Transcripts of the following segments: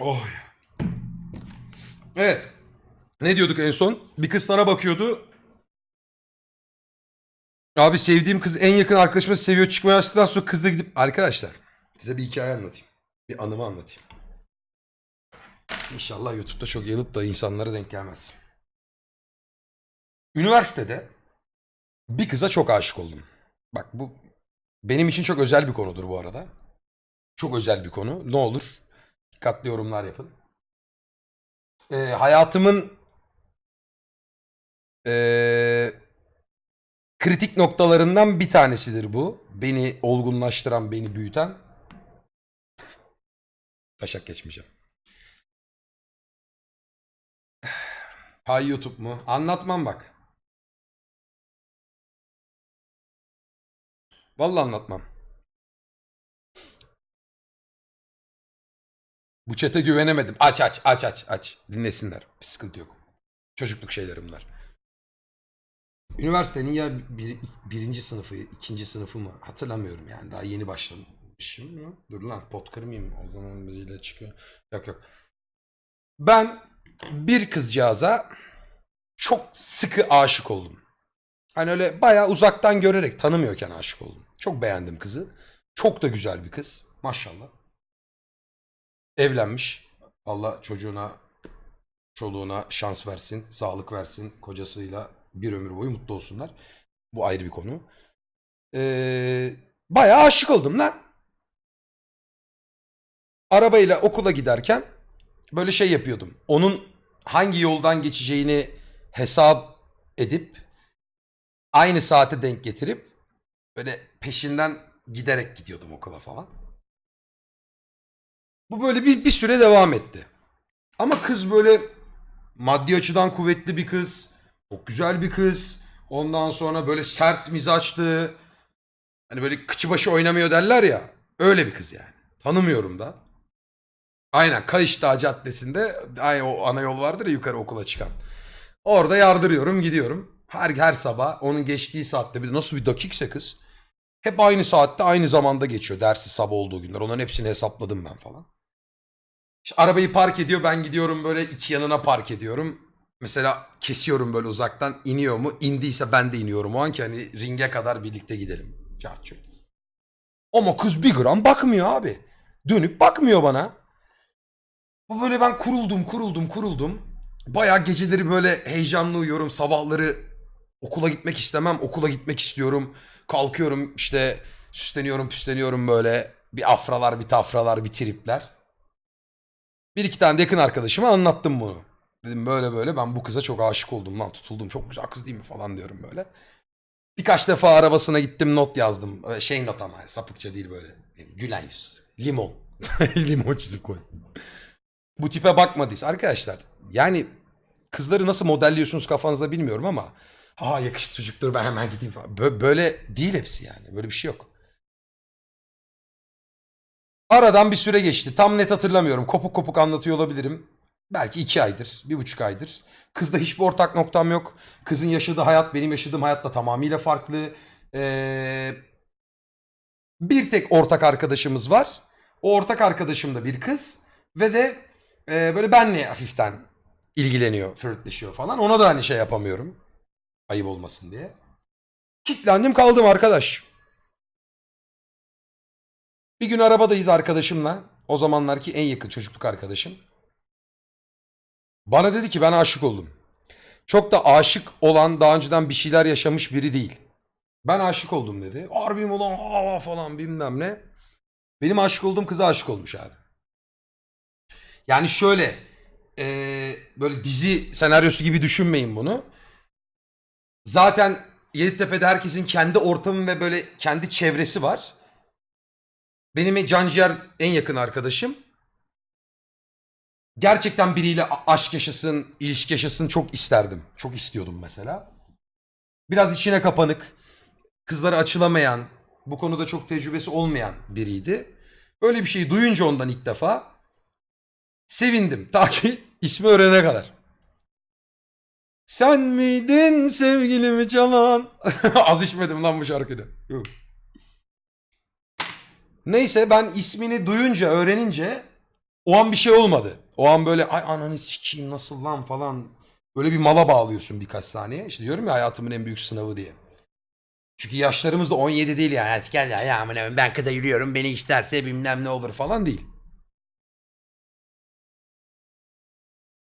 Oh. Evet. Ne diyorduk en son? Bir kız sana bakıyordu. Abi sevdiğim kız en yakın arkadaşıma seviyor çıkmaya açtıktan sonra kız da gidip... Arkadaşlar size bir hikaye anlatayım. Bir anımı anlatayım. İnşallah YouTube'da çok yanıp da insanlara denk gelmez. Üniversitede bir kıza çok aşık oldum. Bak bu benim için çok özel bir konudur bu arada. Çok özel bir konu. Ne olur dikkatli yorumlar yapın. Ee, hayatımın ee, kritik noktalarından bir tanesidir bu. Beni olgunlaştıran, beni büyüten. Taşak geçmeyeceğim. Hay YouTube mu? Anlatmam bak. Vallahi anlatmam. Bu çete güvenemedim. Aç aç aç aç aç. Dinlesinler. Bir sıkıntı yok. Çocukluk şeylerim bunlar. Üniversitenin ya bir, birinci sınıfı, ikinci sınıfı mı hatırlamıyorum yani. Daha yeni başlamışım mı? Dur lan pot kırmayayım. O zaman biriyle çıkıyor. Yok yok. Ben bir kızcağıza çok sıkı aşık oldum. Hani öyle bayağı uzaktan görerek tanımıyorken aşık oldum. Çok beğendim kızı. Çok da güzel bir kız. Maşallah. Evlenmiş. Allah çocuğuna, çoluğuna şans versin, sağlık versin. Kocasıyla bir ömür boyu mutlu olsunlar. Bu ayrı bir konu. Ee, bayağı aşık oldum lan. Arabayla okula giderken böyle şey yapıyordum. Onun hangi yoldan geçeceğini hesap edip aynı saate denk getirip böyle peşinden giderek gidiyordum okula falan. Bu böyle bir, bir süre devam etti. Ama kız böyle maddi açıdan kuvvetli bir kız. Çok güzel bir kız. Ondan sonra böyle sert mizaçlı. Hani böyle kıçı başı oynamıyor derler ya. Öyle bir kız yani. Tanımıyorum da. Aynen Kayış Dağı Caddesi'nde ay, o ana yol vardır ya yukarı okula çıkan. Orada yardırıyorum gidiyorum. Her, her sabah onun geçtiği saatte bir nasıl bir dakikse kız. Hep aynı saatte aynı zamanda geçiyor dersi sabah olduğu günler. Onların hepsini hesapladım ben falan. Arabayı park ediyor ben gidiyorum böyle iki yanına park ediyorum. Mesela kesiyorum böyle uzaktan iniyor mu? İndiyse ben de iniyorum o an ki hani ringe kadar birlikte gidelim. Çart çurt. Ama kız bir gram bakmıyor abi. Dönüp bakmıyor bana. Bu böyle ben kuruldum kuruldum kuruldum. Bayağı geceleri böyle heyecanlı uyuyorum. Sabahları okula gitmek istemem. Okula gitmek istiyorum. Kalkıyorum işte süsleniyorum püsleniyorum böyle. Bir afralar bir tafralar bir tripler. Bir iki tane de yakın arkadaşıma anlattım bunu. Dedim böyle böyle ben bu kıza çok aşık oldum lan tutuldum. Çok güzel kız değil mi falan diyorum böyle. Birkaç defa arabasına gittim not yazdım. Öyle Şey not ama sapıkça değil böyle. Gülen yüz. Limon. Limon çizip koydum. Bu tipe bakmadıysa arkadaşlar yani kızları nasıl modelliyorsunuz kafanızda bilmiyorum ama ha yakışıklı çocuktur ben hemen gideyim falan. Bö- Böyle değil hepsi yani. Böyle bir şey yok. Aradan bir süre geçti. Tam net hatırlamıyorum. Kopuk kopuk anlatıyor olabilirim. Belki iki aydır, bir buçuk aydır. Kızda hiçbir ortak noktam yok. Kızın yaşadığı hayat benim yaşadığım hayatla tamamıyla farklı. Ee, bir tek ortak arkadaşımız var. O ortak arkadaşım da bir kız. Ve de e, böyle benle hafiften ilgileniyor, flörtleşiyor falan. Ona da hani şey yapamıyorum. Ayıp olmasın diye. Kitlendim kaldım arkadaş. Bir gün arabadayız arkadaşımla. O zamanlarki en yakın çocukluk arkadaşım. Bana dedi ki ben aşık oldum. Çok da aşık olan daha önceden bir şeyler yaşamış biri değil. Ben aşık oldum dedi. Harbiyim ulan aa falan bilmem ne. Benim aşık olduğum kıza aşık olmuş abi. Yani şöyle eee, böyle dizi senaryosu gibi düşünmeyin bunu. Zaten Yeditepe'de herkesin kendi ortamı ve böyle kendi çevresi var. Benim canciğer en yakın arkadaşım. Gerçekten biriyle aşk yaşasın, ilişki yaşasın çok isterdim. Çok istiyordum mesela. Biraz içine kapanık, kızlara açılamayan, bu konuda çok tecrübesi olmayan biriydi. Böyle bir şeyi duyunca ondan ilk defa sevindim. Ta ki ismi öğrenene kadar. Sen miydin sevgilimi çalan? Az içmedim lan bu şarkıyı. Yok. Neyse ben ismini duyunca, öğrenince O an bir şey olmadı. O an böyle ay ananı sikeyim nasıl lan falan. Böyle bir mala bağlıyorsun birkaç saniye. İşte diyorum ya hayatımın en büyük sınavı diye. Çünkü yaşlarımız da 17 değil yani. Gel ya, ya ben kıza yürüyorum beni isterse bilmem ne olur falan değil.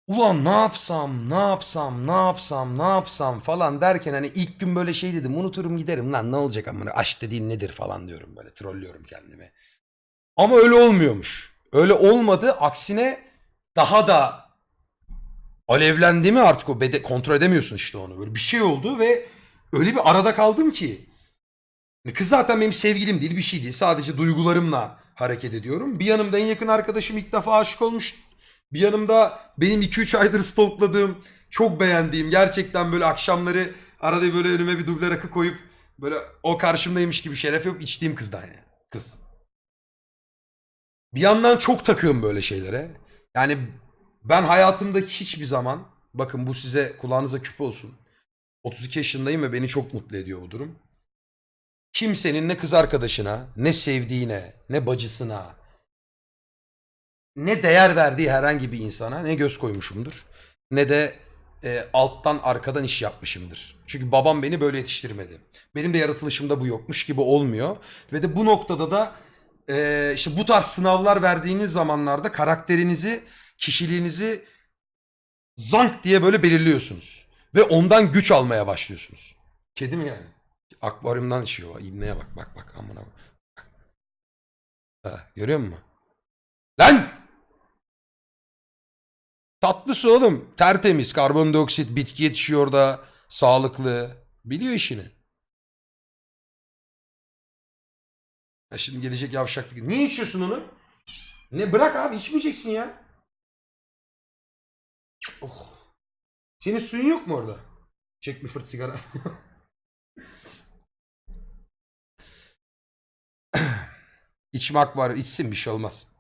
Ulan ne yapsam, ne yapsam, ne yapsam, ne yapsam falan derken hani ilk gün böyle şey dedim unuturum giderim lan ne olacak amına aşk dediğin nedir falan diyorum böyle trollüyorum kendimi. Ama öyle olmuyormuş. Öyle olmadı aksine daha da alevlendi mi artık o bede kontrol edemiyorsun işte onu böyle bir şey oldu ve öyle bir arada kaldım ki. Kız zaten benim sevgilim değil bir şey değil sadece duygularımla hareket ediyorum. Bir yanımda en yakın arkadaşım ilk defa aşık olmuş. Bir yanımda benim 2-3 aydır stalkladığım, çok beğendiğim, gerçekten böyle akşamları arada böyle önüme bir duble rakı koyup böyle o karşımdaymış gibi şeref yok içtiğim kızdan yani. Kız. Bir yandan çok takığım böyle şeylere. Yani ben hayatımda hiçbir zaman, bakın bu size kulağınıza küp olsun. 32 yaşındayım ve beni çok mutlu ediyor bu durum. Kimsenin ne kız arkadaşına, ne sevdiğine, ne bacısına, ne değer verdiği herhangi bir insana ne göz koymuşumdur ne de e, alttan arkadan iş yapmışımdır. Çünkü babam beni böyle yetiştirmedi. Benim de yaratılışımda bu yokmuş gibi olmuyor. Ve de bu noktada da e, işte bu tarz sınavlar verdiğiniz zamanlarda karakterinizi, kişiliğinizi zank diye böyle belirliyorsunuz. Ve ondan güç almaya başlıyorsunuz. Kedi mi yani? Akvaryumdan içiyor. İbneye bak bak bak amına bak. Ha, görüyor musun? Lan! Tatlı su oğlum. Tertemiz. Karbondioksit, bitki yetişiyor da. Sağlıklı. Biliyor işini. Ya şimdi gelecek yavşaklık. Niye içiyorsun onu? Ne bırak abi içmeyeceksin ya. Oh. Senin suyun yok mu orada? Çek bir fırt sigara. İçmek var. içsin bir şey olmaz.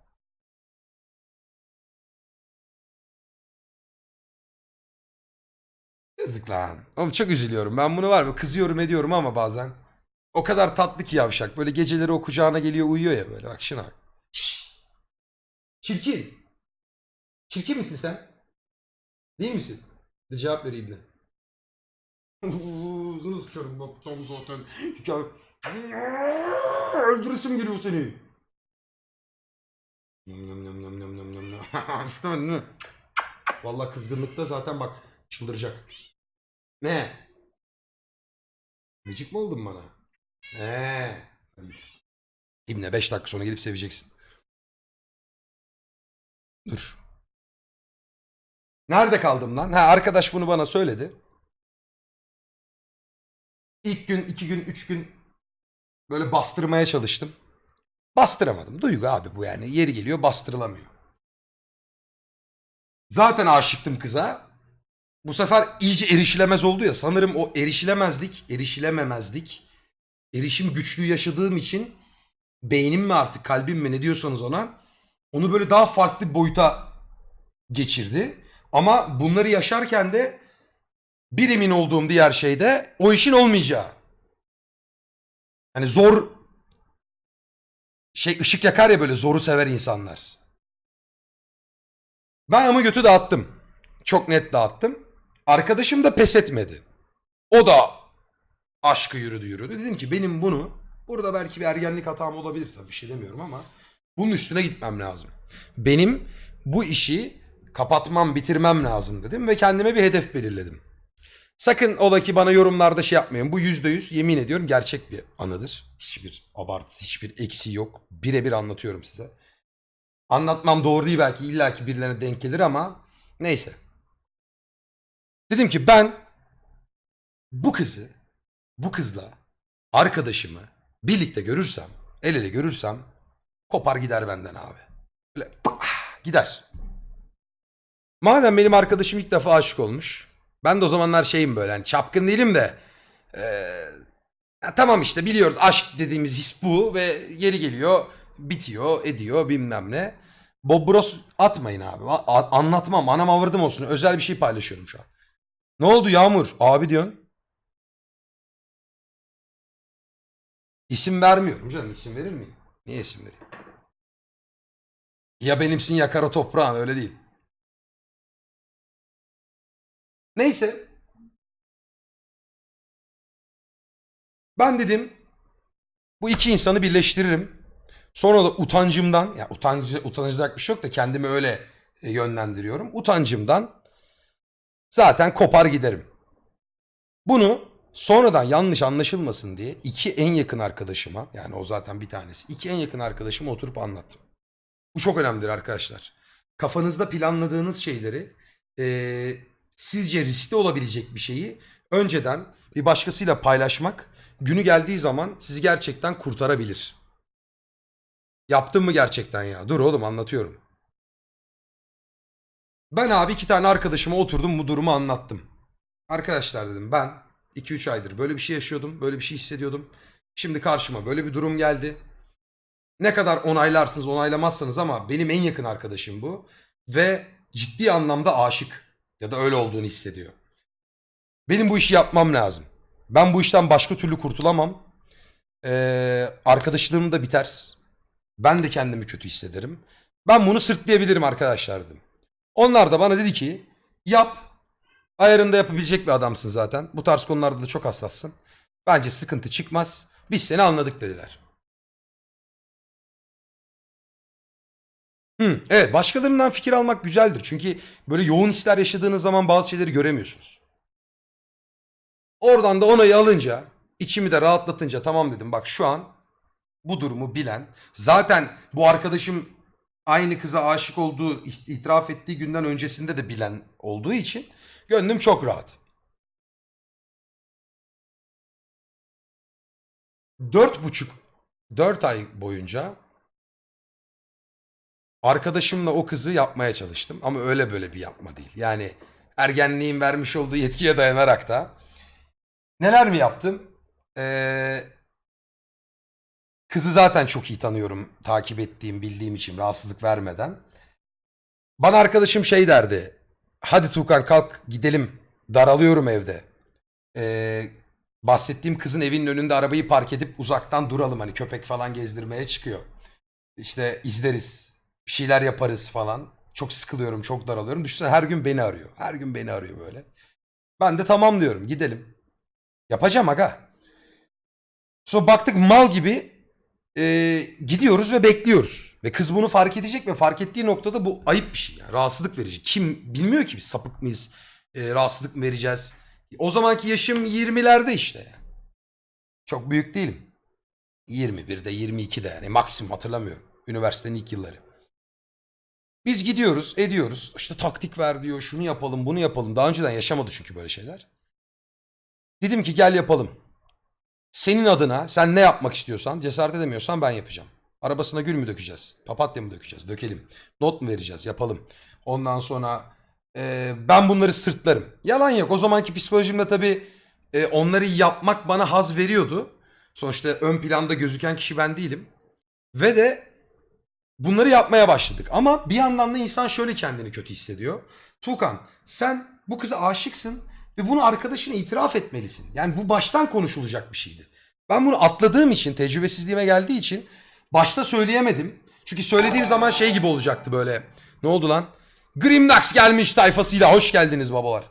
Yazık lan. Oğlum çok üzülüyorum. Ben bunu var mı kızıyorum ediyorum ama bazen. O kadar tatlı ki yavşak. Böyle geceleri o geliyor uyuyor ya böyle. Bak şuna bak. Şşş. Çirkin. Çirkin misin sen? Değil misin? De cevap vereyim de. Uzun sıçarım bak tam zaten. Hikaye... Öldürürsün geliyor seni. Nam nam nam nam nam nam nam. Vallahi kızgınlıkta zaten bak çıldıracak. Ne? Gıcık mı oldun bana? He. İbne 5 dakika sonra gelip seveceksin. Dur. Nerede kaldım lan? Ha arkadaş bunu bana söyledi. İlk gün, iki gün, üç gün böyle bastırmaya çalıştım. Bastıramadım. Duygu abi bu yani. Yeri geliyor bastırılamıyor. Zaten aşıktım kıza. Bu sefer iyice erişilemez oldu ya. Sanırım o erişilemezlik, erişilememezlik, erişim güçlüğü yaşadığım için beynim mi artık kalbim mi ne diyorsanız ona onu böyle daha farklı bir boyuta geçirdi. Ama bunları yaşarken de bir emin olduğum diğer şey de o işin olmayacağı. Hani zor şey ışık yakar ya böyle zoru sever insanlar. Ben ama götü dağıttım. Çok net dağıttım. Arkadaşım da pes etmedi. O da aşkı yürüdü yürüdü. Dedim ki benim bunu burada belki bir ergenlik hatam olabilir tabii bir şey demiyorum ama bunun üstüne gitmem lazım. Benim bu işi kapatmam, bitirmem lazım dedim ve kendime bir hedef belirledim. Sakın ola ki bana yorumlarda şey yapmayın. Bu yüzde yüz yemin ediyorum gerçek bir anıdır. Hiçbir abartısı, hiçbir eksiği yok. Birebir anlatıyorum size. Anlatmam doğru değil belki illaki birilerine denk gelir ama neyse. Dedim ki ben bu kızı, bu kızla arkadaşımı birlikte görürsem, el ele görürsem kopar gider benden abi. Böyle pah, gider. Madem benim arkadaşım ilk defa aşık olmuş. Ben de o zamanlar şeyim böyle hani çapkın değilim de eee, ya tamam işte biliyoruz aşk dediğimiz his bu ve yeri geliyor bitiyor ediyor bilmem ne. Bob Bros atmayın abi. A- anlatmam anam avırdım olsun özel bir şey paylaşıyorum şu an. Ne oldu Yağmur? Abi diyorsun. İsim vermiyorum canım. isim verir miyim? Niye isim vereyim? Ya benimsin ya kara toprağın öyle değil. Neyse. Ben dedim bu iki insanı birleştiririm. Sonra da utancımdan ya utancı utanacak bir şey yok da kendimi öyle e, yönlendiriyorum. Utancımdan zaten kopar giderim. Bunu sonradan yanlış anlaşılmasın diye iki en yakın arkadaşıma yani o zaten bir tanesi iki en yakın arkadaşıma oturup anlattım. Bu çok önemlidir arkadaşlar. Kafanızda planladığınız şeyleri eee, sizce riskli olabilecek bir şeyi önceden bir başkasıyla paylaşmak günü geldiği zaman sizi gerçekten kurtarabilir. Yaptın mı gerçekten ya? Dur oğlum anlatıyorum. Ben abi iki tane arkadaşıma oturdum bu durumu anlattım. Arkadaşlar dedim ben 2-3 aydır böyle bir şey yaşıyordum. Böyle bir şey hissediyordum. Şimdi karşıma böyle bir durum geldi. Ne kadar onaylarsınız onaylamazsanız ama benim en yakın arkadaşım bu. Ve ciddi anlamda aşık. Ya da öyle olduğunu hissediyor. Benim bu işi yapmam lazım. Ben bu işten başka türlü kurtulamam. Ee, arkadaşlığım da biter. Ben de kendimi kötü hissederim. Ben bunu sırtlayabilirim arkadaşlar dedim. Onlar da bana dedi ki yap. Ayarında yapabilecek bir adamsın zaten. Bu tarz konularda da çok hassassın. Bence sıkıntı çıkmaz. Biz seni anladık dediler. Hı, evet başkalarından fikir almak güzeldir. Çünkü böyle yoğun hisler yaşadığınız zaman bazı şeyleri göremiyorsunuz. Oradan da onayı alınca içimi de rahatlatınca tamam dedim bak şu an bu durumu bilen zaten bu arkadaşım aynı kıza aşık olduğu it- itiraf ettiği günden öncesinde de bilen olduğu için gönlüm çok rahat. Dört buçuk, dört ay boyunca arkadaşımla o kızı yapmaya çalıştım. Ama öyle böyle bir yapma değil. Yani ergenliğin vermiş olduğu yetkiye dayanarak da neler mi yaptım? Ee, kızı zaten çok iyi tanıyorum. Takip ettiğim, bildiğim için rahatsızlık vermeden. Bana arkadaşım şey derdi. Hadi Tuğkan kalk gidelim. Daralıyorum evde. Ee, bahsettiğim kızın evinin önünde arabayı park edip uzaktan duralım. Hani köpek falan gezdirmeye çıkıyor. İşte izleriz. Bir şeyler yaparız falan. Çok sıkılıyorum, çok daralıyorum. Düşünsene her gün beni arıyor. Her gün beni arıyor böyle. Ben de tamam diyorum gidelim. Yapacağım aga. Sonra baktık mal gibi e, gidiyoruz ve bekliyoruz. Ve kız bunu fark edecek ve fark ettiği noktada bu ayıp bir şey. Yani. Rahatsızlık verici. Kim bilmiyor ki biz sapık mıyız? E, rahatsızlık mı vereceğiz? O zamanki yaşım 20'lerde işte. Çok büyük değilim. 21'de 22'de yani maksimum hatırlamıyorum. Üniversitenin ilk yılları. Biz gidiyoruz, ediyoruz. İşte taktik ver diyor, şunu yapalım, bunu yapalım. Daha önceden yaşamadı çünkü böyle şeyler. Dedim ki gel yapalım. Senin adına sen ne yapmak istiyorsan, cesaret edemiyorsan ben yapacağım. Arabasına gül mü dökeceğiz? Papatya mı dökeceğiz? Dökelim. Not mu vereceğiz? Yapalım. Ondan sonra e, ben bunları sırtlarım. Yalan yok. O zamanki psikolojimde tabii e, onları yapmak bana haz veriyordu. Sonuçta ön planda gözüken kişi ben değilim. Ve de bunları yapmaya başladık. Ama bir yandan da insan şöyle kendini kötü hissediyor. Tuğkan sen bu kıza aşıksın ve bunu arkadaşına itiraf etmelisin. Yani bu baştan konuşulacak bir şeydi. Ben bunu atladığım için, tecrübesizliğime geldiği için başta söyleyemedim. Çünkü söylediğim zaman şey gibi olacaktı böyle. Ne oldu lan? Grimdax gelmiş tayfasıyla hoş geldiniz babalar.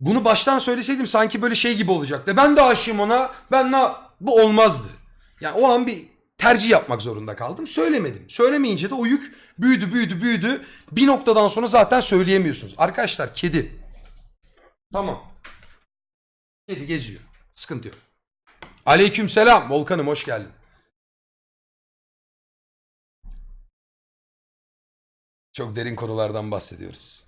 Bunu baştan söyleseydim sanki böyle şey gibi olacaktı. Ben de aşığım ona. Ben ne bu olmazdı. Yani o an bir tercih yapmak zorunda kaldım. Söylemedim. Söylemeyince de o yük büyüdü, büyüdü, büyüdü. Bir noktadan sonra zaten söyleyemiyorsunuz. Arkadaşlar kedi. Tamam. Kedi geziyor. Sıkıntı yok. Aleyküm selam. Volkan'ım hoş geldin. Çok derin konulardan bahsediyoruz.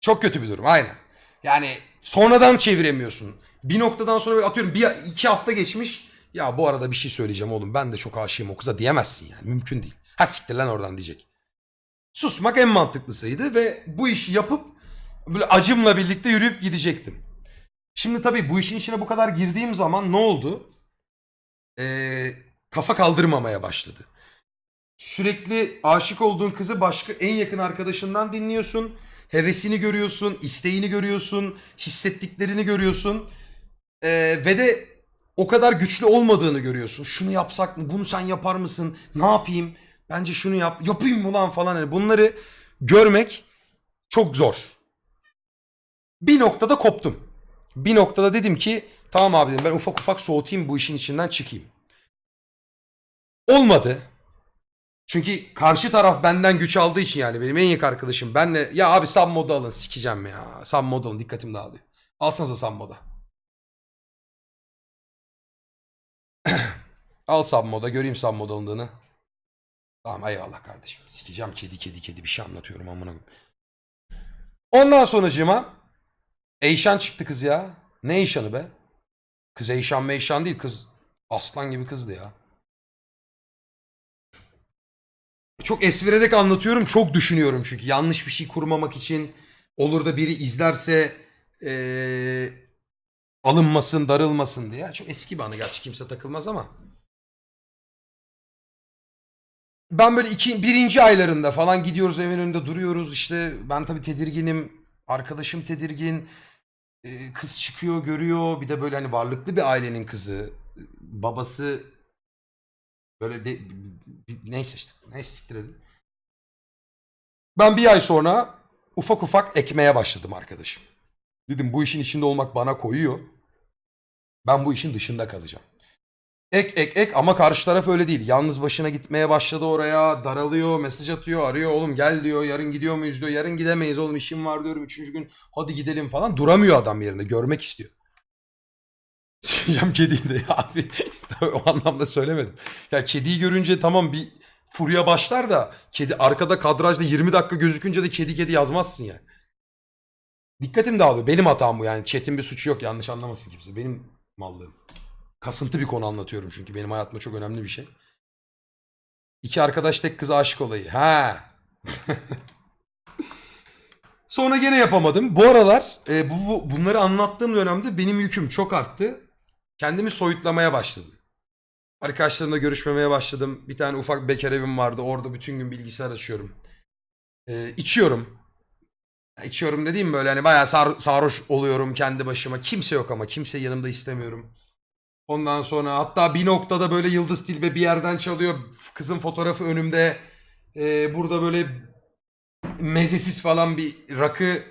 Çok kötü bir durum aynen. Yani sonradan çeviremiyorsun. Bir noktadan sonra böyle atıyorum bir iki hafta geçmiş. Ya bu arada bir şey söyleyeceğim oğlum ben de çok aşığım o kıza diyemezsin yani mümkün değil. Ha siktir lan oradan diyecek. Susmak en mantıklısıydı ve bu işi yapıp böyle acımla birlikte yürüyüp gidecektim. Şimdi tabii bu işin içine bu kadar girdiğim zaman ne oldu? Ee, kafa kaldırmamaya başladı. Sürekli aşık olduğun kızı başka en yakın arkadaşından dinliyorsun. Hevesini görüyorsun, isteğini görüyorsun, hissettiklerini görüyorsun. Ee, ve de o kadar güçlü olmadığını görüyorsun. Şunu yapsak mı? Bunu sen yapar mısın? Ne yapayım? Bence şunu yap. Yapayım mı lan falan. Hani bunları görmek çok zor. Bir noktada koptum. Bir noktada dedim ki tamam abi dedim ben ufak ufak soğutayım bu işin içinden çıkayım. Olmadı. Çünkü karşı taraf benden güç aldığı için yani benim en yakın arkadaşım. Benle ya abi sub modu alın sikeceğim ya. Sub modu alın dikkatim dağılıyor. Alsanıza sub moda. Al sub moda göreyim sub mod alındığını. Tamam eyvallah kardeşim. Sikeceğim kedi kedi kedi bir şey anlatıyorum amına. Ondan sonracığıma Eyşan çıktı kız ya. Ne Eyşan'ı be? Kız Eyşan meyşan değil kız aslan gibi kızdı ya. Çok esvirerek anlatıyorum. Çok düşünüyorum çünkü. Yanlış bir şey kurmamak için. Olur da biri izlerse eee, alınmasın, darılmasın diye. Çok eski bir anı. Gerçi kimse takılmaz ama. Ben böyle iki, birinci aylarında falan gidiyoruz evin önünde duruyoruz. İşte ben tabii tedirginim. Arkadaşım tedirgin. Ee, kız çıkıyor görüyor. Bir de böyle hani varlıklı bir ailenin kızı. Babası böyle de, neyse işte. Neyse siktir edin. Ben bir ay sonra ufak ufak ekmeye başladım arkadaşım. Dedim bu işin içinde olmak bana koyuyor. Ben bu işin dışında kalacağım. Ek ek ek ama karşı taraf öyle değil. Yalnız başına gitmeye başladı oraya. Daralıyor, mesaj atıyor, arıyor. Oğlum gel diyor. Yarın gidiyor muyuz diyor. Yarın gidemeyiz oğlum işim var diyorum. Üçüncü gün hadi gidelim falan. Duramıyor adam yerinde. Görmek istiyor. Sikeceğim kediyi de abi. O anlamda söylemedim. Ya kediyi görünce tamam bir furya başlar da kedi arkada kadrajda 20 dakika gözükünce de kedi kedi yazmazsın ya. Dikkatim dağılıyor. Benim hatam bu yani. Chat'in bir suçu yok. Yanlış anlamasın kimse. Benim mallığım. Kasıntı bir konu anlatıyorum çünkü benim hayatımda çok önemli bir şey. İki arkadaş tek kıza aşık olayı. Ha. Sonra gene yapamadım. Bu aralar e, bu, bu- bunları anlattığım dönemde benim yüküm çok arttı. Kendimi soyutlamaya başladım. Arkadaşlarımla görüşmemeye başladım. Bir tane ufak bekar evim vardı. Orada bütün gün bilgisayar açıyorum. E, içiyorum. İçiyorum dediğim böyle hani bayağı sar- sarhoş oluyorum kendi başıma. Kimse yok ama kimse yanımda istemiyorum. Ondan sonra hatta bir noktada böyle Yıldız Tilbe bir yerden çalıyor. Kızın fotoğrafı önümde. Ee, burada böyle mezesiz falan bir rakı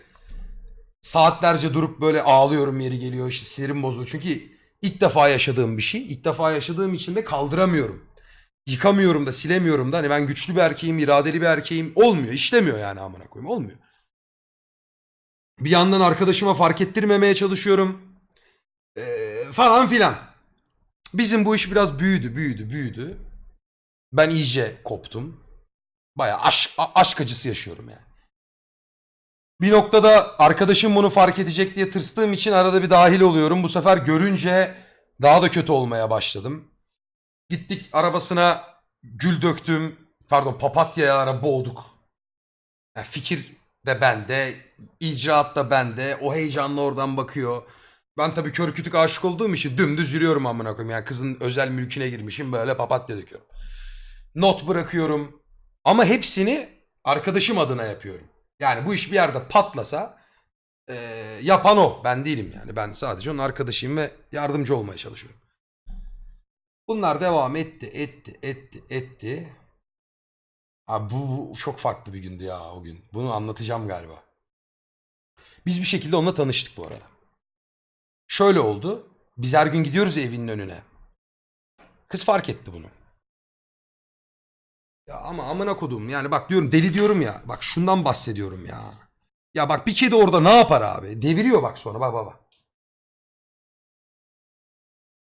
saatlerce durup böyle ağlıyorum yeri geliyor. işte sinirim bozuluyor. Çünkü ilk defa yaşadığım bir şey. İlk defa yaşadığım için de kaldıramıyorum. Yıkamıyorum da silemiyorum da. Hani ben güçlü bir erkeğim, iradeli bir erkeğim. Olmuyor. işlemiyor yani amına koyayım. Olmuyor. Bir yandan arkadaşıma fark ettirmemeye çalışıyorum. Ee, falan filan. Bizim bu iş biraz büyüdü, büyüdü, büyüdü. Ben iyice koptum. Bayağı aşk, aşk acısı yaşıyorum yani. Bir noktada arkadaşım bunu fark edecek diye tırstığım için arada bir dahil oluyorum. Bu sefer görünce daha da kötü olmaya başladım. Gittik arabasına gül döktüm. Pardon papatyalara boğduk. Yani fikir de bende, icraat da bende. O heyecanla oradan bakıyor. Ben tabii kör kütük aşık olduğum için dümdüz yürüyorum amına koyayım. Yani kızın özel mülküne girmişim böyle papatya döküyorum. Not bırakıyorum. Ama hepsini arkadaşım adına yapıyorum. Yani bu iş bir yerde patlasa eee, yapan o. Ben değilim yani. Ben sadece onun arkadaşıyım ve yardımcı olmaya çalışıyorum. Bunlar devam etti, etti, etti, etti. Abi bu, bu çok farklı bir gündü ya o gün. Bunu anlatacağım galiba. Biz bir şekilde onunla tanıştık bu arada. Şöyle oldu. Biz her gün gidiyoruz evinin önüne. Kız fark etti bunu. Ya ama amına kodum yani bak diyorum deli diyorum ya. Bak şundan bahsediyorum ya. Ya bak bir kedi orada ne yapar abi? Deviriyor bak sonra bak bak bak.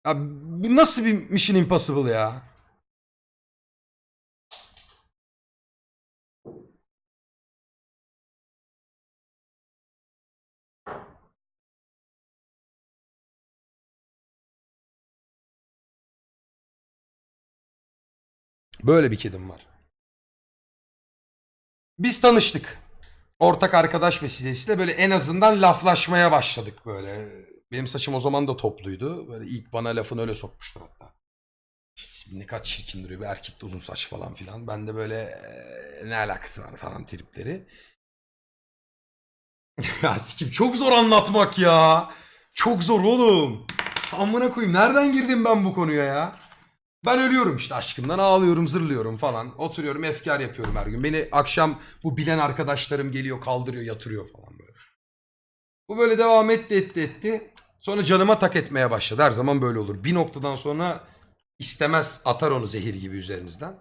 Ya bu nasıl bir Mission Impossible ya? Böyle bir kedim var. Biz tanıştık. Ortak arkadaş vesilesiyle böyle en azından laflaşmaya başladık böyle. Benim saçım o zaman da topluydu. Böyle ilk bana lafını öyle sokmuştur hatta. Ne kadar çirkin duruyor bir erkekte uzun saç falan filan. Ben de böyle "Eee, ne alakası var falan tripleri. ya sikim çok zor anlatmak ya. Çok zor oğlum. Amına koyayım nereden girdim ben bu konuya ya? Ben ölüyorum işte aşkımdan ağlıyorum zırlıyorum falan. Oturuyorum efkar yapıyorum her gün. Beni akşam bu bilen arkadaşlarım geliyor kaldırıyor yatırıyor falan böyle. Bu böyle devam etti etti etti. Sonra canıma tak etmeye başladı. Her zaman böyle olur. Bir noktadan sonra istemez atar onu zehir gibi üzerinizden.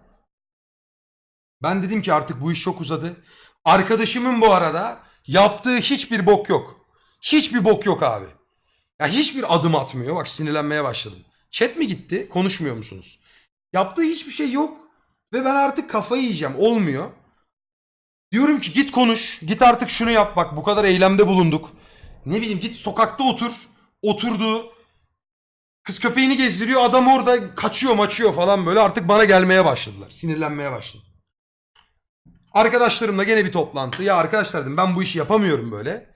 Ben dedim ki artık bu iş çok uzadı. Arkadaşımın bu arada yaptığı hiçbir bok yok. Hiçbir bok yok abi. Ya hiçbir adım atmıyor. Bak sinirlenmeye başladım. Chat mi gitti? Konuşmuyor musunuz? Yaptığı hiçbir şey yok. Ve ben artık kafayı yiyeceğim. Olmuyor. Diyorum ki git konuş. Git artık şunu yap. Bak bu kadar eylemde bulunduk. Ne bileyim git sokakta otur. Oturdu. Kız köpeğini gezdiriyor. Adam orada kaçıyor maçıyor falan böyle. Artık bana gelmeye başladılar. Sinirlenmeye başladım. Arkadaşlarımla gene bir toplantı. Ya arkadaşlar dedim ben bu işi yapamıyorum böyle.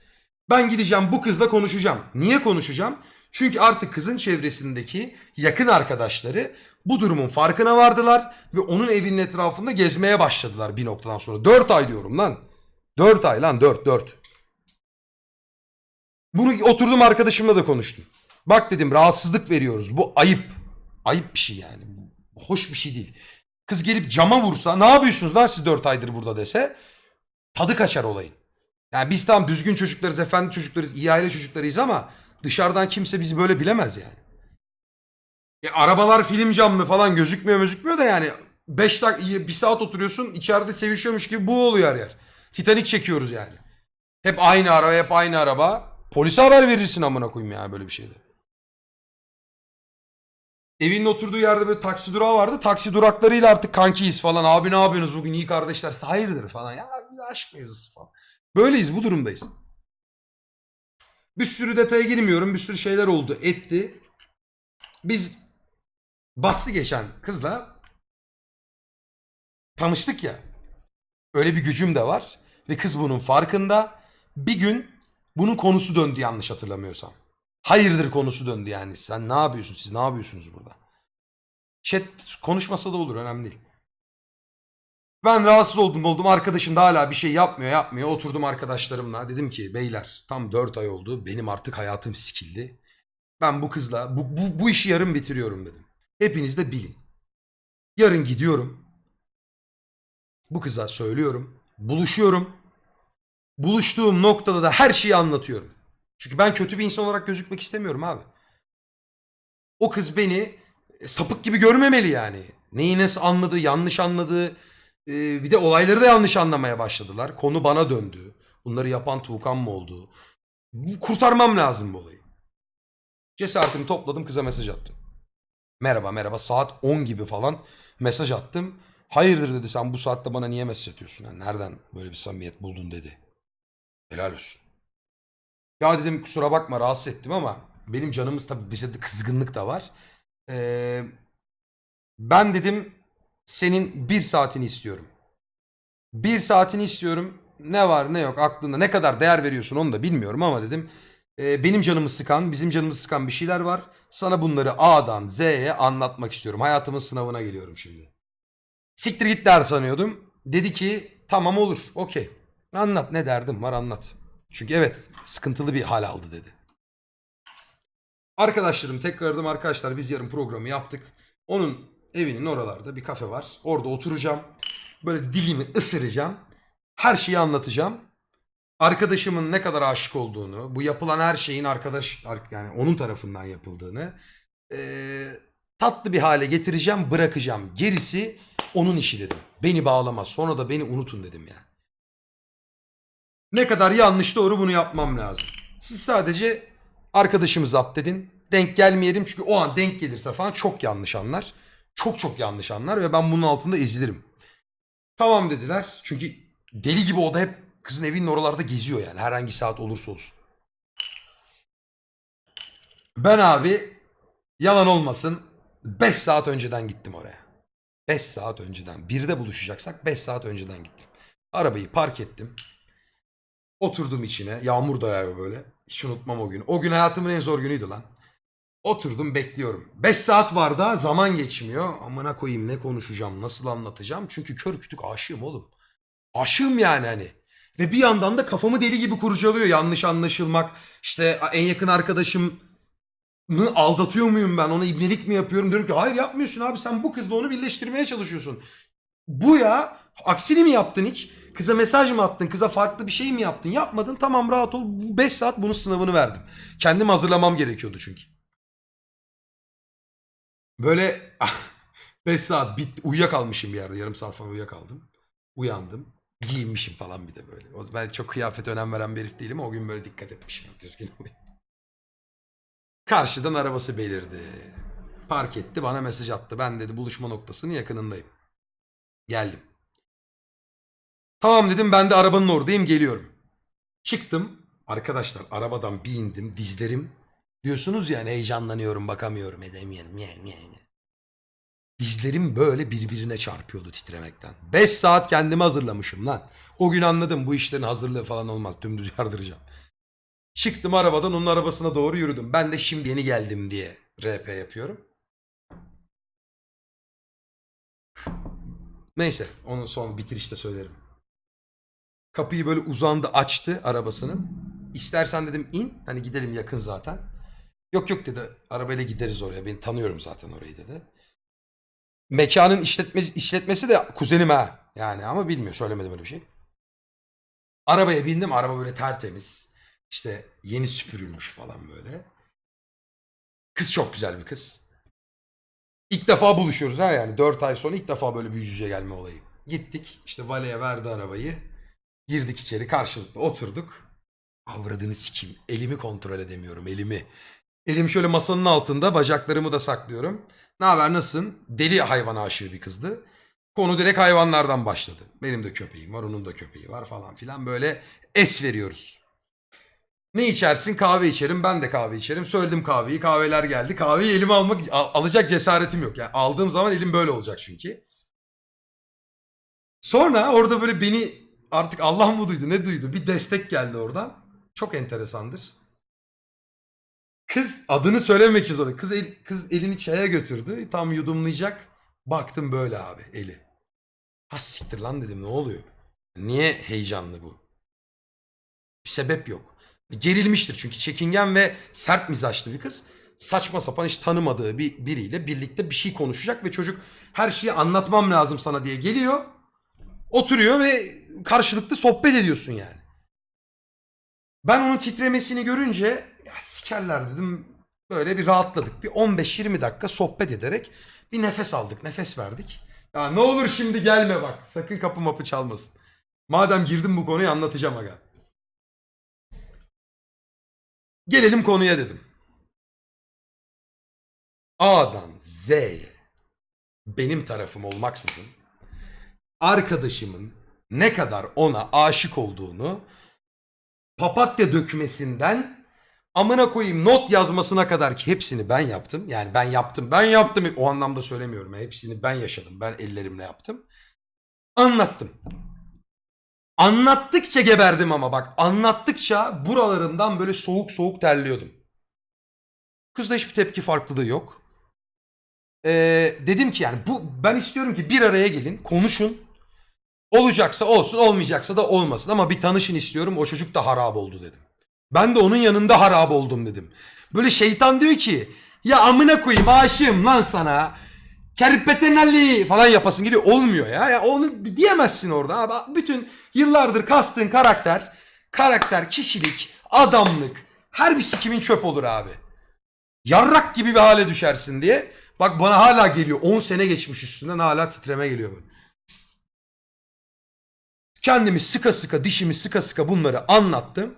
Ben gideceğim bu kızla konuşacağım. Niye konuşacağım? Çünkü artık kızın çevresindeki yakın arkadaşları bu durumun farkına vardılar ve onun evinin etrafında gezmeye başladılar bir noktadan sonra. 4 ay diyorum lan. 4 ay lan 4 4. Bunu oturdum arkadaşımla da konuştum. Bak dedim rahatsızlık veriyoruz. Bu ayıp. Ayıp bir şey yani. Hoş bir şey değil. Kız gelip cama vursa ne yapıyorsunuz lan siz 4 aydır burada dese tadı kaçar olayın. Yani biz tamam düzgün çocuklarız, efendi çocuklarız, iyi aile çocuklarıyız ama dışarıdan kimse bizi böyle bilemez yani. E, arabalar film camlı falan gözükmüyor gözükmüyor da yani 5 dakika bir saat oturuyorsun içeride sevişiyormuş gibi bu oluyor her yer. Titanik çekiyoruz yani. Hep aynı araba hep aynı araba. Polise haber verirsin amına koyayım ya böyle bir şeyde. Evinin oturduğu yerde böyle taksi durağı vardı. Taksi duraklarıyla artık kankiyiz falan. Abi ne yapıyorsunuz bugün iyi kardeşler? Hayırdır falan. Ya aşk mevzusu falan. Böyleyiz bu durumdayız. Bir sürü detaya girmiyorum. Bir sürü şeyler oldu etti. Biz bastı geçen kızla tanıştık ya. Öyle bir gücüm de var. Ve kız bunun farkında. Bir gün bunun konusu döndü yanlış hatırlamıyorsam. Hayırdır konusu döndü yani. Sen ne yapıyorsun? Siz ne yapıyorsunuz burada? Chat konuşmasa da olur önemli değil. Ben rahatsız oldum oldum. Arkadaşım da hala bir şey yapmıyor yapmıyor. Oturdum arkadaşlarımla. Dedim ki beyler tam 4 ay oldu. Benim artık hayatım sikildi. Ben bu kızla bu, bu, bu işi yarın bitiriyorum dedim. Hepiniz de bilin. Yarın gidiyorum. Bu kıza söylüyorum. Buluşuyorum. Buluştuğum noktada da her şeyi anlatıyorum. Çünkü ben kötü bir insan olarak gözükmek istemiyorum abi. O kız beni e, sapık gibi görmemeli yani. Neyi nasıl anladı, yanlış anladı. Ee, bir de olayları da yanlış anlamaya başladılar. Konu bana döndü. Bunları yapan Tuğkan mı oldu? Bu- Kurtarmam lazım bu olayı. Cesaretimi topladım kıza mesaj attım. Merhaba merhaba saat 10 gibi falan mesaj attım. Hayırdır dedi sen bu saatte bana niye mesaj atıyorsun? Yani nereden böyle bir samimiyet buldun dedi. Helal olsun. Ya dedim kusura bakma rahatsız ettim ama benim canımız tabii bize de kızgınlık da var. Ee, ben dedim senin bir saatini istiyorum. Bir saatini istiyorum. Ne var ne yok aklında ne kadar değer veriyorsun onu da bilmiyorum ama dedim. e, benim canımı sıkan, bizim canımızı sıkan bir şeyler var. Sana bunları A'dan Z'ye anlatmak istiyorum. Hayatımın sınavına geliyorum şimdi. Siktir git der sanıyordum. Dedi ki tamam olur okey. Anlat ne derdim var anlat. Çünkü evet sıkıntılı bir hal aldı dedi. Arkadaşlarım tekrarladım arkadaşlar biz yarın programı yaptık. Onun evinin oralarda bir kafe var. Orada oturacağım. Böyle dilimi ısıracağım. Her şeyi anlatacağım. Arkadaşımın ne kadar aşık olduğunu, bu yapılan her şeyin arkadaş ar- yani onun tarafından yapıldığını eee, tatlı bir hale getireceğim, bırakacağım. Gerisi onun işi dedim. Beni bağlamaz. Sonra da beni unutun dedim yani. Ne kadar yanlış doğru bunu yapmam lazım. Siz sadece arkadaşımı zapt edin. Denk gelmeyelim çünkü o an denk gelirse falan çok yanlış anlar. Çok çok yanlış anlar ve ben bunun altında ezilirim. Tamam dediler. Çünkü deli gibi o da hep kızın evinin oralarda geziyor yani herhangi saat olursa olsun. Ben abi yalan olmasın 5 saat önceden gittim oraya. 5 saat önceden. Birde buluşacaksak 5 saat önceden gittim. Arabayı park ettim. Oturdum içine. Yağmur da yağıyor böyle. Hiç unutmam o günü. O gün hayatımın en zor günüydü lan. Oturdum bekliyorum. 5 saat var da zaman geçmiyor. Amına koyayım ne konuşacağım, nasıl anlatacağım? Çünkü kör kütük aşığım oğlum. Aşığım yani hani. Ve bir yandan da kafamı deli gibi kurcalıyor. Yanlış anlaşılmak. İşte en yakın arkadaşım aldatıyor muyum ben? Ona ibnelik mi yapıyorum? Diyorum ki hayır yapmıyorsun abi sen bu kızla onu birleştirmeye çalışıyorsun. Bu ya aksini mi yaptın hiç? Kıza mesaj mı attın? Kıza farklı bir şey mi yaptın? Yapmadın tamam rahat ol. 5 saat bunun sınavını verdim. Kendim hazırlamam gerekiyordu çünkü. Böyle 5 saat bit uyuyakalmışım bir yerde. Yarım saat falan uyuyakaldım. Uyandım. Giyinmişim falan bir de böyle. O ben çok kıyafete önem veren bir herif değilim. O gün böyle dikkat etmişim. Düzgün. Karşıdan arabası belirdi. Park etti bana mesaj attı. Ben dedi buluşma noktasının yakınındayım. Geldim. Tamam dedim ben de arabanın oradayım geliyorum. Çıktım. Arkadaşlar arabadan bir indim dizlerim. Diyorsunuz yani heyecanlanıyorum bakamıyorum edemiyorum. Nye, nye, nye. Dizlerim böyle birbirine çarpıyordu titremekten. 5 saat kendimi hazırlamışım lan. O gün anladım bu işlerin hazırlığı falan olmaz. Dümdüz yardıracağım. Çıktım arabadan onun arabasına doğru yürüdüm. Ben de şimdi yeni geldim diye RP yapıyorum. Neyse onu son bitirişte söylerim. Kapıyı böyle uzandı açtı arabasının. İstersen dedim in hani gidelim yakın zaten. Yok yok dedi arabayla gideriz oraya ben tanıyorum zaten orayı dedi. Mekanın işletme, işletmesi de kuzenim ha yani ama bilmiyor söylemedim öyle bir şey. Arabaya bindim araba böyle tertemiz. İşte yeni süpürülmüş falan böyle. Kız çok güzel bir kız. İlk defa buluşuyoruz ha yani 4 ay sonra ilk defa böyle bir yüz yüze gelme olayı. Gittik işte valeye verdi arabayı. Girdik içeri karşılıklı oturduk. Avradını sikeyim. Elimi kontrol edemiyorum elimi. Elim şöyle masanın altında bacaklarımı da saklıyorum. Ne haber nasılsın? Deli hayvan aşığı bir kızdı. Konu direkt hayvanlardan başladı. Benim de köpeğim var onun da köpeği var falan filan böyle es veriyoruz. Ne içersin? Kahve içerim. Ben de kahve içerim. Söyledim kahveyi. Kahveler geldi. Kahveyi elime almak al- alacak cesaretim yok. Yani aldığım zaman elim böyle olacak çünkü. Sonra orada böyle beni artık Allah mı duydu ne duydu bir destek geldi oradan. Çok enteresandır. Kız adını söylememek için zorunda. Kız, el- kız elini çaya götürdü. Tam yudumlayacak. Baktım böyle abi eli. Ha siktir lan dedim ne oluyor? Niye heyecanlı bu? Bir sebep yok. Gerilmiştir çünkü çekingen ve sert mizaçlı bir kız. Saçma sapan hiç tanımadığı bir biriyle birlikte bir şey konuşacak ve çocuk her şeyi anlatmam lazım sana diye geliyor. Oturuyor ve karşılıklı sohbet ediyorsun yani. Ben onun titremesini görünce ya sikerler dedim. Böyle bir rahatladık. Bir 15-20 dakika sohbet ederek bir nefes aldık, nefes verdik. Ya ne olur şimdi gelme bak. Sakın kapı mapı çalmasın. Madem girdim bu konuyu anlatacağım aga. Gelelim konuya dedim. A'dan Z'ye benim tarafım olmaksızın arkadaşımın ne kadar ona aşık olduğunu papatya dökmesinden amına koyayım not yazmasına kadar ki hepsini ben yaptım. Yani ben yaptım. Ben yaptım. O anlamda söylemiyorum. Hepsini ben yaşadım. Ben ellerimle yaptım. Anlattım. Anlattıkça geberdim ama bak anlattıkça buralarımdan böyle soğuk soğuk terliyordum. Kızda hiçbir tepki farklılığı yok. Ee, dedim ki yani bu ben istiyorum ki bir araya gelin konuşun. Olacaksa olsun olmayacaksa da olmasın ama bir tanışın istiyorum o çocuk da harap oldu dedim. Ben de onun yanında harap oldum dedim. Böyle şeytan diyor ki ya amına koyayım aşığım lan sana. Kerpetenalli falan yapasın geliyor. Olmuyor ya. ya. Onu diyemezsin orada. Abi, bütün yıllardır kastığın karakter, karakter, kişilik, adamlık her bir sikimin çöp olur abi. Yarrak gibi bir hale düşersin diye. Bak bana hala geliyor. 10 sene geçmiş üstünden hala titreme geliyor böyle. Kendimi sıka sıka, dişimi sıka sıka bunları anlattım.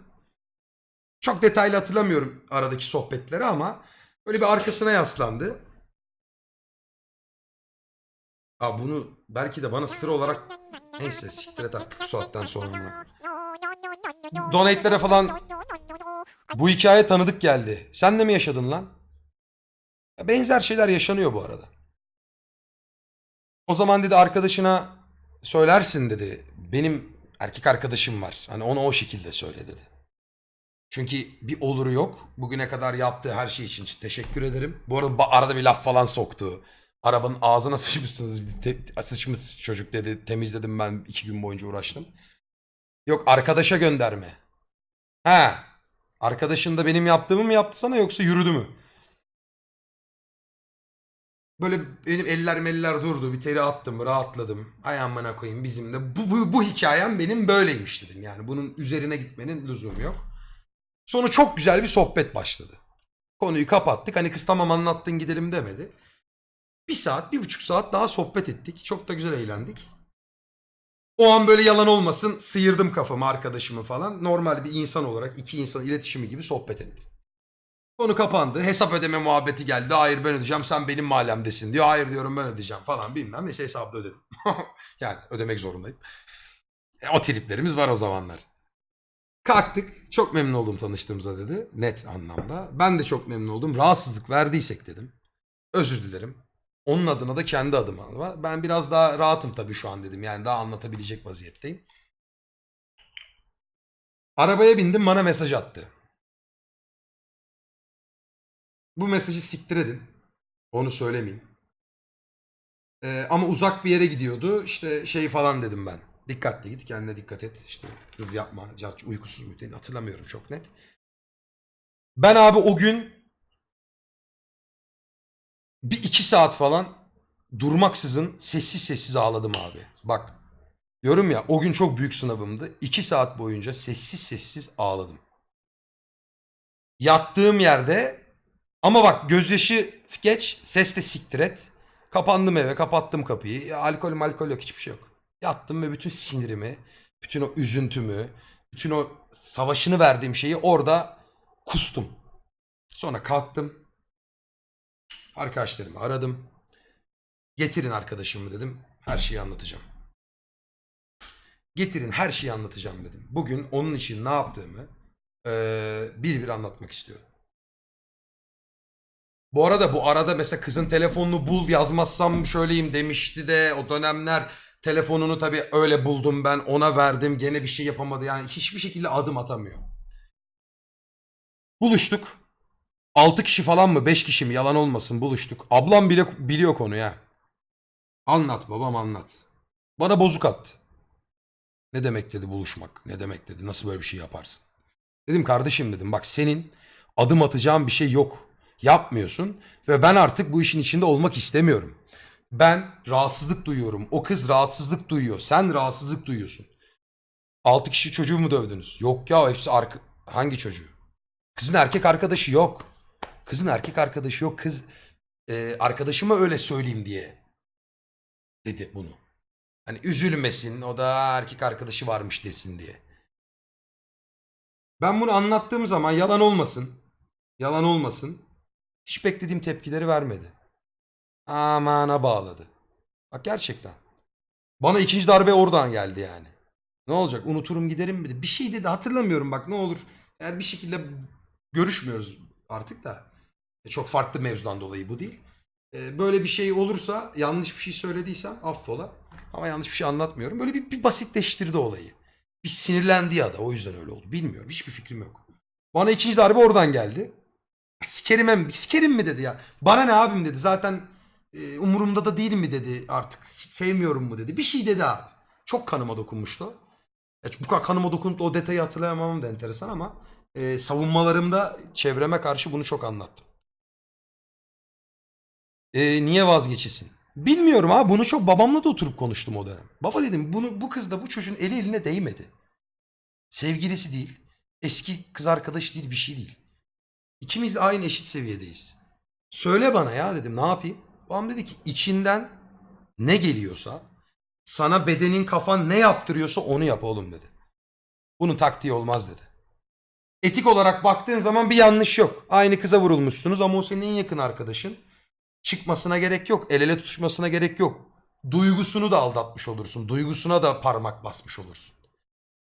Çok detaylı hatırlamıyorum aradaki sohbetleri ama böyle bir arkasına yaslandı. Aa bunu belki de bana sır olarak neyse siktir et artık saatten sonra. Donate'lere falan bu hikaye tanıdık geldi. Sen de mi yaşadın lan? Benzer şeyler yaşanıyor bu arada. O zaman dedi arkadaşına söylersin dedi. Benim erkek arkadaşım var. Hani onu o şekilde söyle dedi. Çünkü bir oluru yok. Bugüne kadar yaptığı her şey için teşekkür ederim. Bu arada arada bir laf falan soktu. Arabanın ağzına sıçmışsınız. Te- sıçmış çocuk dedi. Temizledim ben iki gün boyunca uğraştım. Yok arkadaşa gönderme. Ha. Arkadaşın da benim yaptığımı mı yaptı sana yoksa yürüdü mü? Böyle benim eller meller durdu. Bir teri attım, rahatladım. Ay koyayım bizim de. Bu, bu, bu hikayem benim böyleymiş dedim. Yani bunun üzerine gitmenin lüzumu yok. Sonra çok güzel bir sohbet başladı. Konuyu kapattık. Hani kız tamam anlattın gidelim demedi. Bir saat, bir buçuk saat daha sohbet ettik. Çok da güzel eğlendik. O an böyle yalan olmasın sıyırdım kafamı arkadaşımı falan. Normal bir insan olarak iki insan iletişimi gibi sohbet ettim. Konu kapandı. Hesap ödeme muhabbeti geldi. Hayır ben ödeyeceğim sen benim mahallemdesin diyor. Hayır diyorum ben ödeyeceğim falan bilmem. Neyse hesabı ödedim. yani ödemek zorundayım. E, o triplerimiz var o zamanlar. Kalktık. Çok memnun oldum tanıştığımıza dedi. Net anlamda. Ben de çok memnun oldum. Rahatsızlık verdiysek dedim. Özür dilerim. Onun adına da kendi adıma. Ben biraz daha rahatım tabii şu an dedim. Yani daha anlatabilecek vaziyetteyim. Arabaya bindim bana mesaj attı. Bu mesajı siktir edin. Onu söylemeyeyim. Ee, ama uzak bir yere gidiyordu. İşte şey falan dedim ben. Dikkatli git kendine dikkat et. İşte hız yapma. Carç, uykusuz muydu? Hatırlamıyorum çok net. Ben abi o gün bir iki saat falan durmaksızın sessiz sessiz ağladım abi. Bak diyorum ya o gün çok büyük sınavımdı. İki saat boyunca sessiz sessiz ağladım. Yattığım yerde ama bak gözyaşı geç ses de siktir et. Kapandım eve kapattım kapıyı. Alkol malkol yok hiçbir şey yok. Yattım ve bütün sinirimi, bütün o üzüntümü, bütün o savaşını verdiğim şeyi orada kustum. Sonra kalktım. Arkadaşlarımı aradım. Getirin arkadaşımı dedim. Her şeyi anlatacağım. Getirin her şeyi anlatacağım dedim. Bugün onun için ne yaptığımı eee, bir bir anlatmak istiyorum. Bu arada bu arada mesela kızın telefonunu bul yazmazsam şöyleyim demişti de o dönemler telefonunu tabii öyle buldum ben ona verdim gene bir şey yapamadı yani hiçbir şekilde adım atamıyor. Buluştuk. 6 kişi falan mı 5 kişi mi yalan olmasın buluştuk. Ablam bile biliyor konuyu ha. Anlat babam anlat. Bana bozuk attı. Ne demek dedi buluşmak? Ne demek dedi? Nasıl böyle bir şey yaparsın? Dedim kardeşim dedim bak senin adım atacağın bir şey yok. Yapmıyorsun ve ben artık bu işin içinde olmak istemiyorum. Ben rahatsızlık duyuyorum. O kız rahatsızlık duyuyor. Sen rahatsızlık duyuyorsun. 6 kişi çocuğu mu dövdünüz? Yok ya hepsi arka... Hangi çocuğu? Kızın erkek arkadaşı yok. Kızın erkek arkadaşı yok. Kız e, arkadaşıma öyle söyleyeyim diye dedi bunu. Hani üzülmesin o da erkek arkadaşı varmış desin diye. Ben bunu anlattığım zaman yalan olmasın. Yalan olmasın. Hiç beklediğim tepkileri vermedi. Amana bağladı. Bak gerçekten. Bana ikinci darbe oradan geldi yani. Ne olacak unuturum giderim dedi. Bir şey dedi hatırlamıyorum bak ne olur. Eğer bir şekilde görüşmüyoruz artık da. E, Çok farklı mevzudan dolayı bu değil. E, Böyle bir şey olursa yanlış bir şey söylediysem affola. Ama yanlış bir şey anlatmıyorum. Böyle bir, bir basitleştirdi olayı. Bir sinirlendi ya da o yüzden öyle oldu. Bilmiyorum hiçbir fikrim yok. Bana ikinci darbe oradan geldi. Sikerim mi? Sikerim mi dedi ya. Bana ne abim dedi. Zaten e, umurumda da değil mi dedi artık. Sevmiyorum mu dedi. Bir şey dedi abi. Çok kanıma dokunmuştu. Ya bu kadar kanıma dokunup o detayı hatırlayamamam da enteresan ama e, savunmalarımda çevreme karşı bunu çok anlattım. E, niye vazgeçesin? Bilmiyorum abi bunu çok babamla da oturup konuştum o dönem. Baba dedim bunu bu kız da bu çocuğun eli eline değmedi. Sevgilisi değil. Eski kız arkadaşı değil bir şey değil. İkimiz de aynı eşit seviyedeyiz. Söyle bana ya dedim ne yapayım? Babam dedi ki içinden ne geliyorsa sana bedenin kafan ne yaptırıyorsa onu yap oğlum dedi. Bunun taktiği olmaz dedi. Etik olarak baktığın zaman bir yanlış yok. Aynı kıza vurulmuşsunuz ama o senin en yakın arkadaşın. Çıkmasına gerek yok. El ele tutuşmasına gerek yok. Duygusunu da aldatmış olursun. Duygusuna da parmak basmış olursun.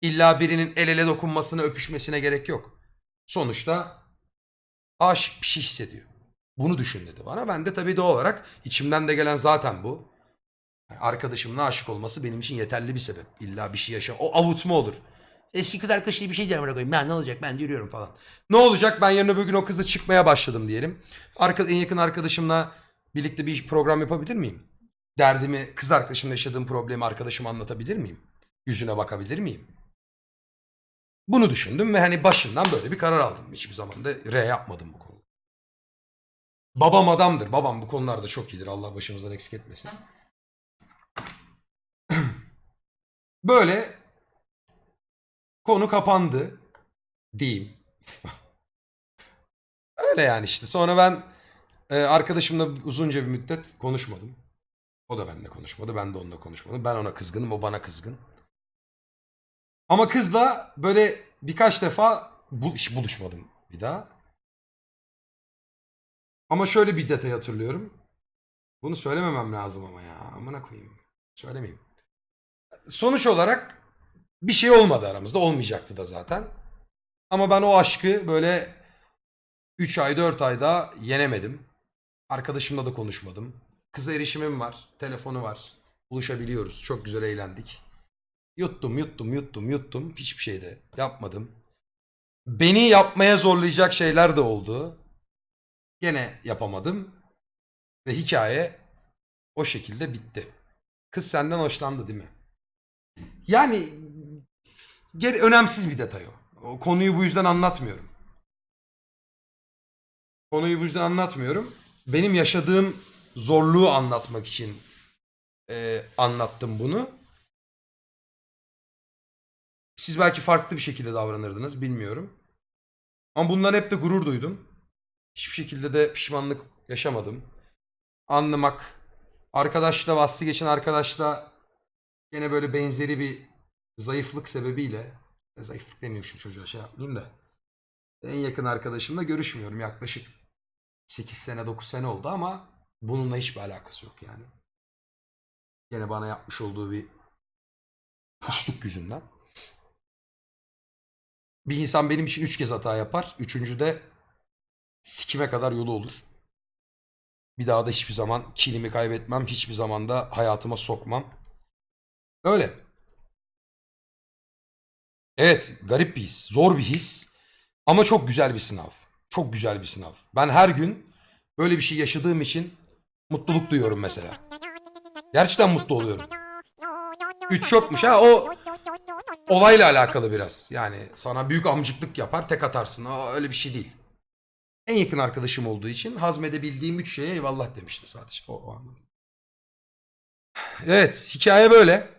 İlla birinin el ele dokunmasına, öpüşmesine gerek yok. Sonuçta aşık bir şey hissediyor. Bunu düşün dedi bana. Ben de tabii doğal olarak içimden de gelen zaten bu. Yani Arkadaşımın aşık olması benim için yeterli bir sebep. İlla bir şey yaşa. O avutma olur. Eski kız arkadaşı bir şey diyeceğim koyayım. Ben ne olacak ben yürüyorum falan. Ne olacak ben yarın öbür gün o kızla çıkmaya başladım diyelim. Arka, en yakın arkadaşımla birlikte bir program yapabilir miyim? Derdimi kız arkadaşımla yaşadığım problemi arkadaşıma anlatabilir miyim? Yüzüne bakabilir miyim? Bunu düşündüm ve hani başından böyle bir karar aldım. Hiçbir zaman da R yapmadım bu konuda. Babam adamdır. Babam bu konularda çok iyidir. Allah başımızdan eksik etmesin. Böyle konu kapandı diyeyim. Öyle yani işte. Sonra ben e, arkadaşımla uzunca bir müddet konuşmadım. O da benimle konuşmadı. Ben de onunla konuşmadım. Ben ona kızgınım. O bana kızgın. Ama kızla böyle birkaç defa bul hiç buluşmadım bir daha. Ama şöyle bir detay hatırlıyorum. Bunu söylememem lazım ama ya. Amına koyayım. Söylemeyeyim. Sonuç olarak bir şey olmadı aramızda. Olmayacaktı da zaten. Ama ben o aşkı böyle 3 ay 4 ayda yenemedim. Arkadaşımla da konuşmadım. Kıza erişimim var. Telefonu var. Buluşabiliyoruz. Çok güzel eğlendik. Yuttum yuttum yuttum yuttum. Hiçbir şey de yapmadım. Beni yapmaya zorlayacak şeyler de oldu. Gene yapamadım. Ve hikaye o şekilde bitti. Kız senden hoşlandı değil mi? Yani geri önemsiz bir detay o. o. Konuyu bu yüzden anlatmıyorum. Konuyu bu yüzden anlatmıyorum. Benim yaşadığım zorluğu anlatmak için e, anlattım bunu. Siz belki farklı bir şekilde davranırdınız bilmiyorum. Ama bundan hep de gurur duydum. Hiçbir şekilde de pişmanlık yaşamadım. Anlamak. Arkadaşla bahsi geçen arkadaşla gene böyle benzeri bir zayıflık sebebiyle e, zayıflık demeyeyim şimdi çocuğa şey yapmayayım da en yakın arkadaşımla görüşmüyorum yaklaşık 8 sene 9 sene oldu ama bununla hiçbir alakası yok yani. Gene bana yapmış olduğu bir puşluk yüzünden. Bir insan benim için üç kez hata yapar. Üçüncü de sikime kadar yolu olur. Bir daha da hiçbir zaman kinimi kaybetmem. Hiçbir zaman da hayatıma sokmam. Öyle. Evet garip bir his. Zor bir his. Ama çok güzel bir sınav. Çok güzel bir sınav. Ben her gün böyle bir şey yaşadığım için mutluluk duyuyorum mesela. Gerçekten mutlu oluyorum. Üç yokmuş ha o olayla alakalı biraz. Yani sana büyük amcıklık yapar tek atarsın. Aa, öyle bir şey değil. En yakın arkadaşım olduğu için hazmedebildiğim üç şeye eyvallah demiştim sadece. O, o. Evet hikaye böyle.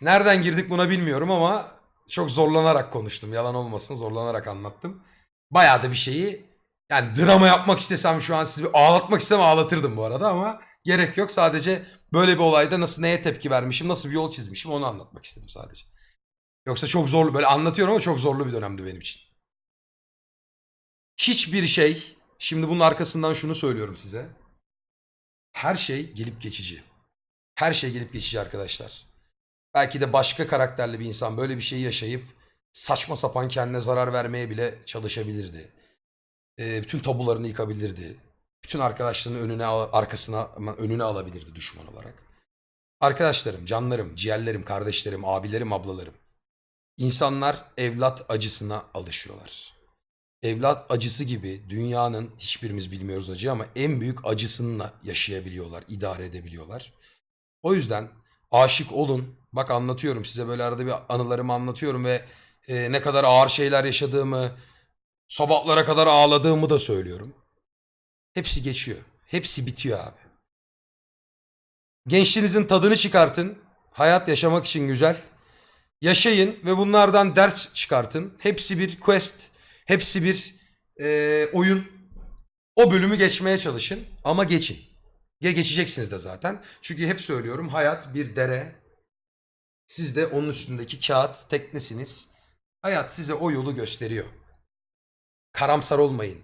Nereden girdik buna bilmiyorum ama çok zorlanarak konuştum. Yalan olmasın zorlanarak anlattım. Bayağı da bir şeyi yani drama yapmak istesem şu an sizi ağlatmak istem ağlatırdım bu arada ama gerek yok. Sadece böyle bir olayda nasıl neye tepki vermişim, nasıl bir yol çizmişim onu anlatmak istedim sadece. Yoksa çok zorlu böyle anlatıyorum ama çok zorlu bir dönemdi benim için. Hiçbir şey, şimdi bunun arkasından şunu söylüyorum size. Her şey gelip geçici. Her şey gelip geçici arkadaşlar. Belki de başka karakterli bir insan böyle bir şeyi yaşayıp saçma sapan kendine zarar vermeye bile çalışabilirdi. Ee, bütün tabularını yıkabilirdi. Bütün arkadaşlarını önüne arkasına önüne alabilirdi düşman olarak. Arkadaşlarım, canlarım, ciğerlerim, kardeşlerim, abilerim, ablalarım. İnsanlar evlat acısına alışıyorlar. Evlat acısı gibi dünyanın hiçbirimiz bilmiyoruz acı ama en büyük acısını yaşayabiliyorlar, idare edebiliyorlar. O yüzden aşık olun. Bak anlatıyorum size böyle arada bir anılarımı anlatıyorum ve e, ne kadar ağır şeyler yaşadığımı, sabahlara kadar ağladığımı da söylüyorum. Hepsi geçiyor. Hepsi bitiyor abi. Gençliğinizin tadını çıkartın. Hayat yaşamak için güzel. Yaşayın ve bunlardan ders çıkartın. Hepsi bir quest. Hepsi bir e, oyun. O bölümü geçmeye çalışın ama geçin. Ya geçeceksiniz de zaten. Çünkü hep söylüyorum hayat bir dere. Siz de onun üstündeki kağıt teknesiniz. Hayat size o yolu gösteriyor. Karamsar olmayın.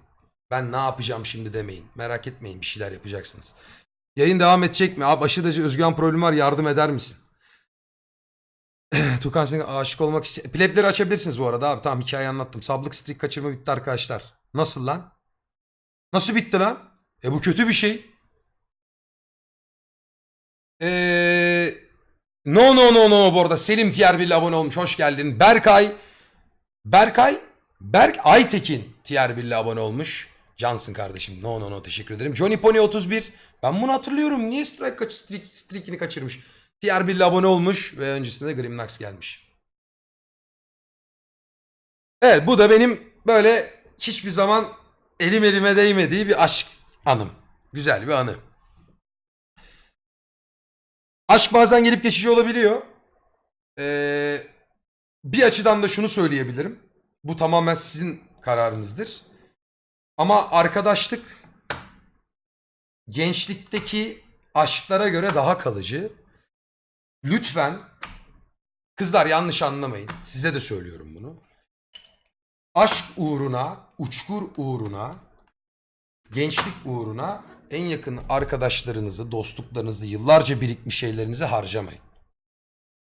Ben ne yapacağım şimdi demeyin. Merak etmeyin bir şeyler yapacaksınız. Yayın devam edecek mi? Abi aşırı derece özgüven problemi var yardım eder misin? Tukan Seng'e aşık olmak için... Plebleri açabilirsiniz bu arada abi. Tamam hikayeyi anlattım. Sablık streak kaçırma bitti arkadaşlar. Nasıl lan? Nasıl bitti lan? E bu kötü bir şey. Eee... No no no no bu arada Selim Tier 1 ile abone olmuş. Hoş geldin. Berkay. Berkay. Berk Aytekin Tier 1 ile abone olmuş. Cansın kardeşim. No no no teşekkür ederim. Johnny Pony 31. Ben bunu hatırlıyorum. Niye strike kaç streak, streakini kaçırmış? 1 ile abone olmuş ve öncesinde Grimnax gelmiş. Evet bu da benim böyle hiçbir zaman elim elime değmediği bir aşk anım. Güzel bir anı. Aşk bazen gelip geçici olabiliyor. Ee, bir açıdan da şunu söyleyebilirim. Bu tamamen sizin kararınızdır. Ama arkadaşlık gençlikteki aşklara göre daha kalıcı. Lütfen kızlar yanlış anlamayın. Size de söylüyorum bunu. Aşk uğruna, uçkur uğruna, gençlik uğruna en yakın arkadaşlarınızı, dostluklarınızı, yıllarca birikmiş şeylerinizi harcamayın.